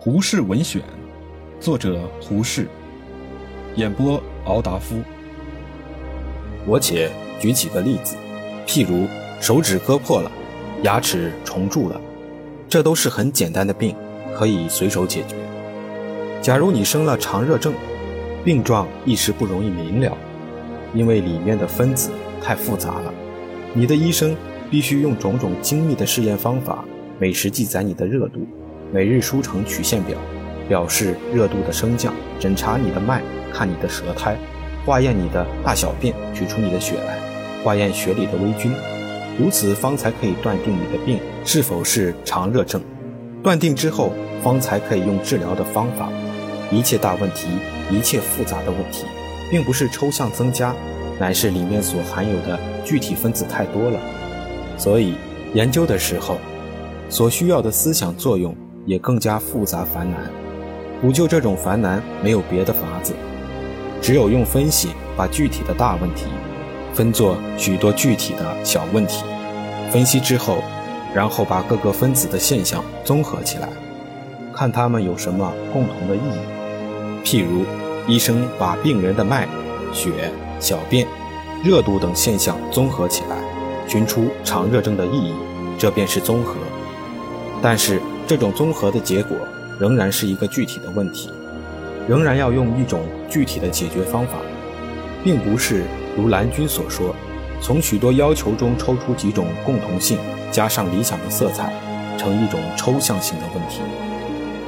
胡适文选，作者胡适，演播敖达夫。我且举几个例子，譬如手指割破了，牙齿重蛀了，这都是很简单的病，可以随手解决。假如你生了肠热症，病状一时不容易明了，因为里面的分子太复杂了，你的医生必须用种种精密的试验方法，每时记载你的热度。每日书成曲线表，表示热度的升降；诊查你的脉，看你的舌苔，化验你的大小便，取出你的血来，化验血里的微菌，如此方才可以断定你的病是否是肠热症。断定之后，方才可以用治疗的方法。一切大问题，一切复杂的问题，并不是抽象增加，乃是里面所含有的具体分子太多了。所以研究的时候，所需要的思想作用。也更加复杂繁难，补救这种繁难没有别的法子，只有用分析把具体的大问题分作许多具体的小问题，分析之后，然后把各个分子的现象综合起来，看它们有什么共同的意义。譬如，医生把病人的脉、血、小便、热度等现象综合起来，寻出肠热症的意义，这便是综合。但是。这种综合的结果仍然是一个具体的问题，仍然要用一种具体的解决方法，并不是如蓝军所说，从许多要求中抽出几种共同性，加上理想的色彩，成一种抽象性的问题。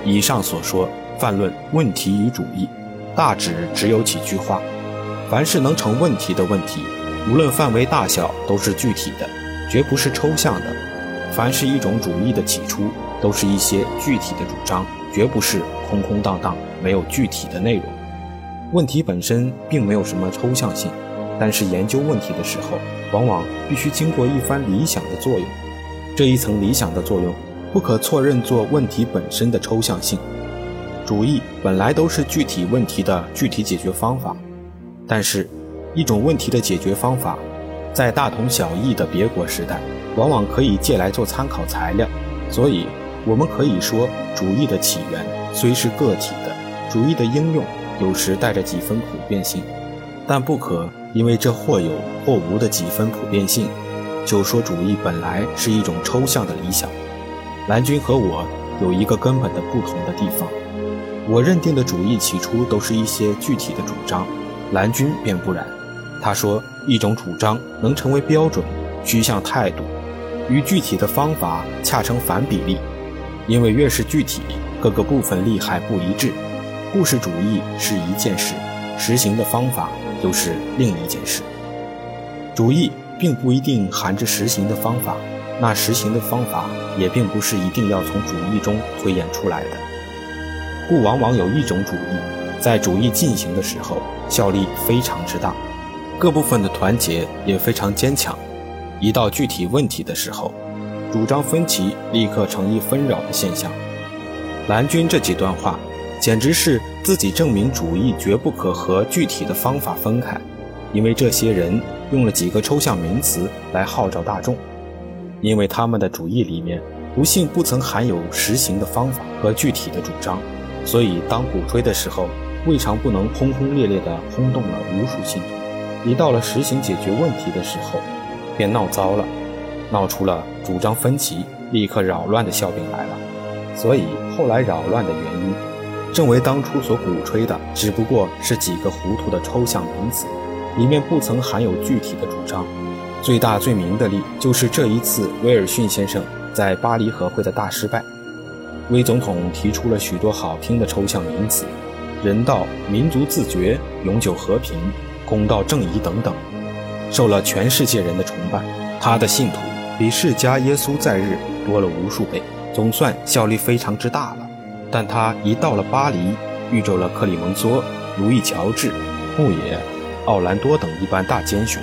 以上所说泛论问题与主义，大致只有几句话：凡是能成问题的问题，无论范围大小，都是具体的，绝不是抽象的。凡是一种主义的起初。都是一些具体的主张，绝不是空空荡荡、没有具体的内容。问题本身并没有什么抽象性，但是研究问题的时候，往往必须经过一番理想的作用。这一层理想的作用，不可错认作问题本身的抽象性。主义本来都是具体问题的具体解决方法，但是，一种问题的解决方法，在大同小异的别国时代，往往可以借来做参考材料，所以。我们可以说，主义的起源虽是个体的，主义的应用有时带着几分普遍性，但不可因为这或有或无的几分普遍性，就说主义本来是一种抽象的理想。蓝军和我有一个根本的不同的地方，我认定的主义起初都是一些具体的主张，蓝军便不然。他说，一种主张能成为标准，趋向态度，与具体的方法恰成反比例。因为越是具体，各个部分利害不一致。故事主义是一件事，实行的方法又是另一件事。主义并不一定含着实行的方法，那实行的方法也并不是一定要从主义中推演出来的。故往往有一种主义，在主义进行的时候效力非常之大，各部分的团结也非常坚强。一到具体问题的时候，主张分歧立刻成一纷扰的现象。蓝军这几段话，简直是自己证明主义绝不可和具体的方法分开，因为这些人用了几个抽象名词来号召大众，因为他们的主义里面不幸不曾含有实行的方法和具体的主张，所以当鼓吹的时候，未尝不能轰轰烈烈地轰动了无数信徒。一到了实行解决问题的时候，便闹糟了。闹出了主张分歧、立刻扰乱的笑柄来了。所以后来扰乱的原因，正为当初所鼓吹的只不过是几个糊涂的抽象名词，里面不曾含有具体的主张。最大最明的例就是这一次威尔逊先生在巴黎和会的大失败。威总统提出了许多好听的抽象名词，人道、民族自觉、永久和平、公道正义等等，受了全世界人的崇拜。他的信徒。比释迦耶稣在日多了无数倍，总算效力非常之大了。但他一到了巴黎，遇着了克里蒙梭、路易乔治、穆野、奥兰多等一般大奸雄，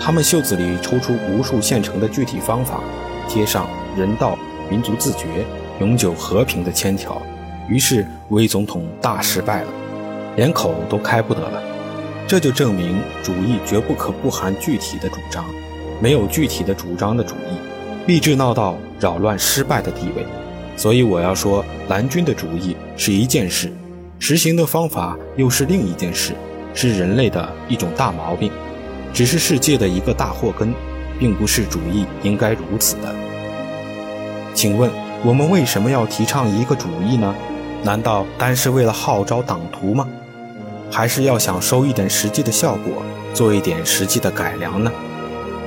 他们袖子里抽出无数现成的具体方法，贴上人道、民族自觉、永久和平的签条，于是威总统大失败了，连口都开不得了。这就证明主义绝不可不含具体的主张。没有具体的主张的主义，必致闹到扰乱失败的地位。所以我要说，蓝军的主义是一件事，实行的方法又是另一件事，是人类的一种大毛病，只是世界的一个大祸根，并不是主义应该如此的。请问，我们为什么要提倡一个主义呢？难道单是为了号召党徒吗？还是要想收一点实际的效果，做一点实际的改良呢？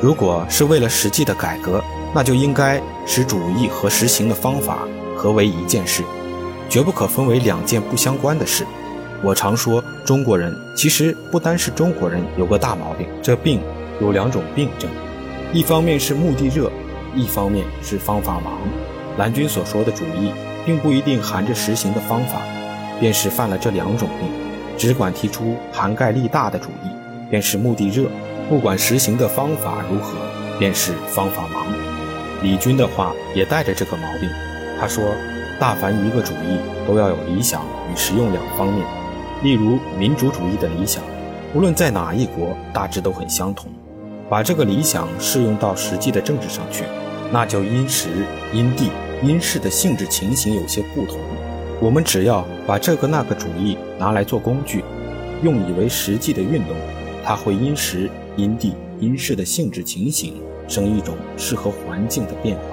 如果是为了实际的改革，那就应该使主义和实行的方法合为一件事，绝不可分为两件不相关的事。我常说，中国人其实不单是中国人有个大毛病，这病有两种病症，一方面是目的热，一方面是方法盲。蓝军所说的主义，并不一定含着实行的方法，便是犯了这两种病。只管提出涵盖力大的主义，便是目的热；不管实行的方法如何，便是方法盲。李军的话也带着这个毛病。他说：“大凡一个主义都要有理想与实用两方面。例如民主主义的理想，无论在哪一国，大致都很相同。把这个理想适用到实际的政治上去，那就因时、因地、因事的性质情形有些不同。”我们只要把这个那个主义拿来做工具，用以为实际的运动，它会因时因地因事的性质情形生一种适合环境的变化。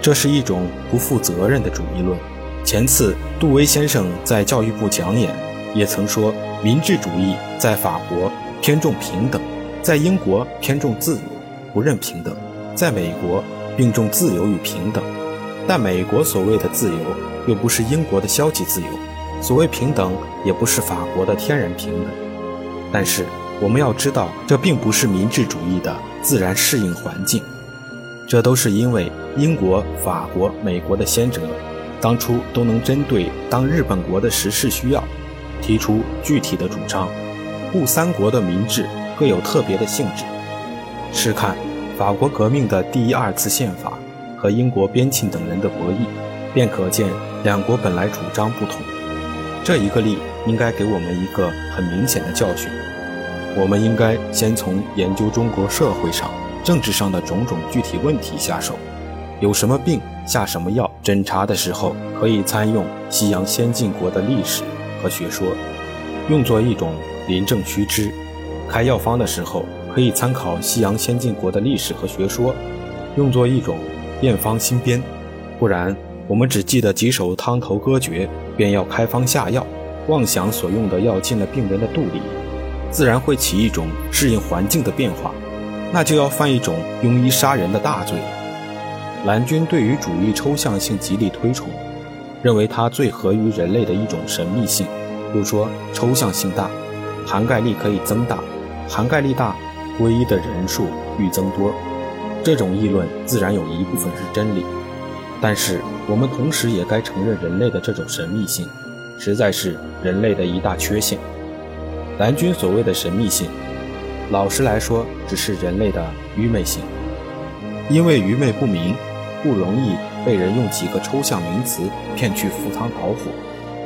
这是一种不负责任的主义论。前次杜威先生在教育部讲演，也曾说，民治主义在法国偏重平等，在英国偏重自由，不认平等，在美国并重自由与平等。但美国所谓的自由，又不是英国的消极自由；所谓平等，也不是法国的天然平等。但是我们要知道，这并不是民治主义的自然适应环境，这都是因为英国、法国、美国的先哲，当初都能针对当日本国的时事需要，提出具体的主张，故三国的民治各有特别的性质。试看法国革命的第一、二次宪法。和英国边沁等人的博弈，便可见两国本来主张不同。这一个例应该给我们一个很明显的教训：我们应该先从研究中国社会上、政治上的种种具体问题下手。有什么病下什么药，诊查的时候可以参用西洋先进国的历史和学说，用作一种临证须知；开药方的时候可以参考西洋先进国的历史和学说，用作一种。验方新编，不然我们只记得几首汤头歌诀，便要开方下药，妄想所用的药进了病人的肚里，自然会起一种适应环境的变化，那就要犯一种庸医杀人的大罪。蓝军对于主义抽象性极力推崇，认为它最合于人类的一种神秘性，又说抽象性大，涵盖力可以增大，涵盖力大，皈依的人数愈增多。这种议论自然有一部分是真理，但是我们同时也该承认人类的这种神秘性，实在是人类的一大缺陷。蓝军所谓的神秘性，老实来说，只是人类的愚昧性。因为愚昧不明，不容易被人用几个抽象名词骗去赴汤蹈火，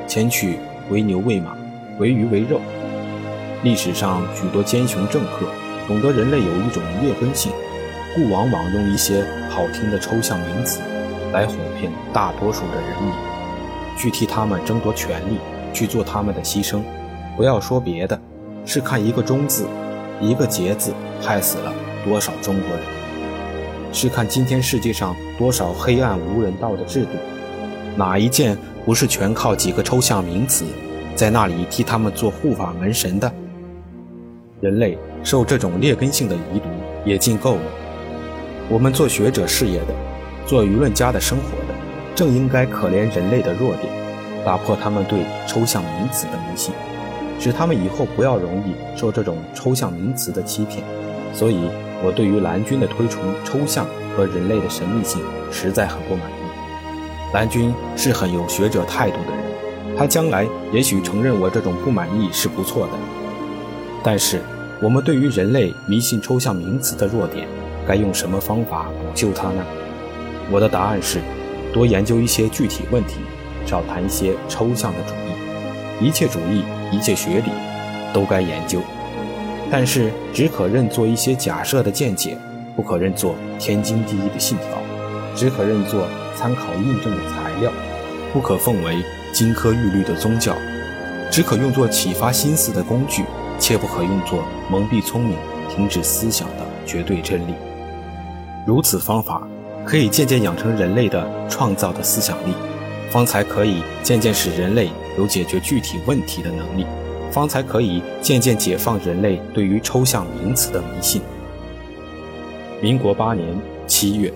前去为牛喂马，为鱼为肉。历史上许多奸雄政客，懂得人类有一种劣根性。故往往用一些好听的抽象名词来哄骗大多数的人民，去替他们争夺权力，去做他们的牺牲。不要说别的，是看一个“忠”字，一个“节”字，害死了多少中国人；是看今天世界上多少黑暗无人道的制度，哪一件不是全靠几个抽象名词在那里替他们做护法门神的？人类受这种劣根性的遗毒也尽够了。我们做学者事业的，做舆论家的生活的，正应该可怜人类的弱点，打破他们对抽象名词的迷信，使他们以后不要容易受这种抽象名词的欺骗。所以，我对于蓝军的推崇抽象和人类的神秘性，实在很不满意。蓝军是很有学者态度的人，他将来也许承认我这种不满意是不错的。但是，我们对于人类迷信抽象名词的弱点，该用什么方法补救它呢？我的答案是：多研究一些具体问题，少谈一些抽象的主义。一切主义、一切学理都该研究，但是只可认作一些假设的见解，不可认作天经地义的信条，只可认作参考印证的材料。不可奉为金科玉律的宗教，只可用作启发心思的工具，切不可用作蒙蔽聪明、停止思想的绝对真理。如此方法，可以渐渐养成人类的创造的思想力，方才可以渐渐使人类有解决具体问题的能力，方才可以渐渐解放人类对于抽象名词的迷信。民国八年七月。